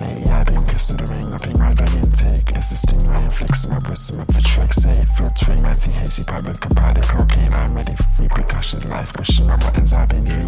Lately I've been considering upping my body intake Assisting my Infliximab wisdom up the trick. Say filtering my THC public about cocaine I'm ready for repercussion Life pushing my buttons I've been here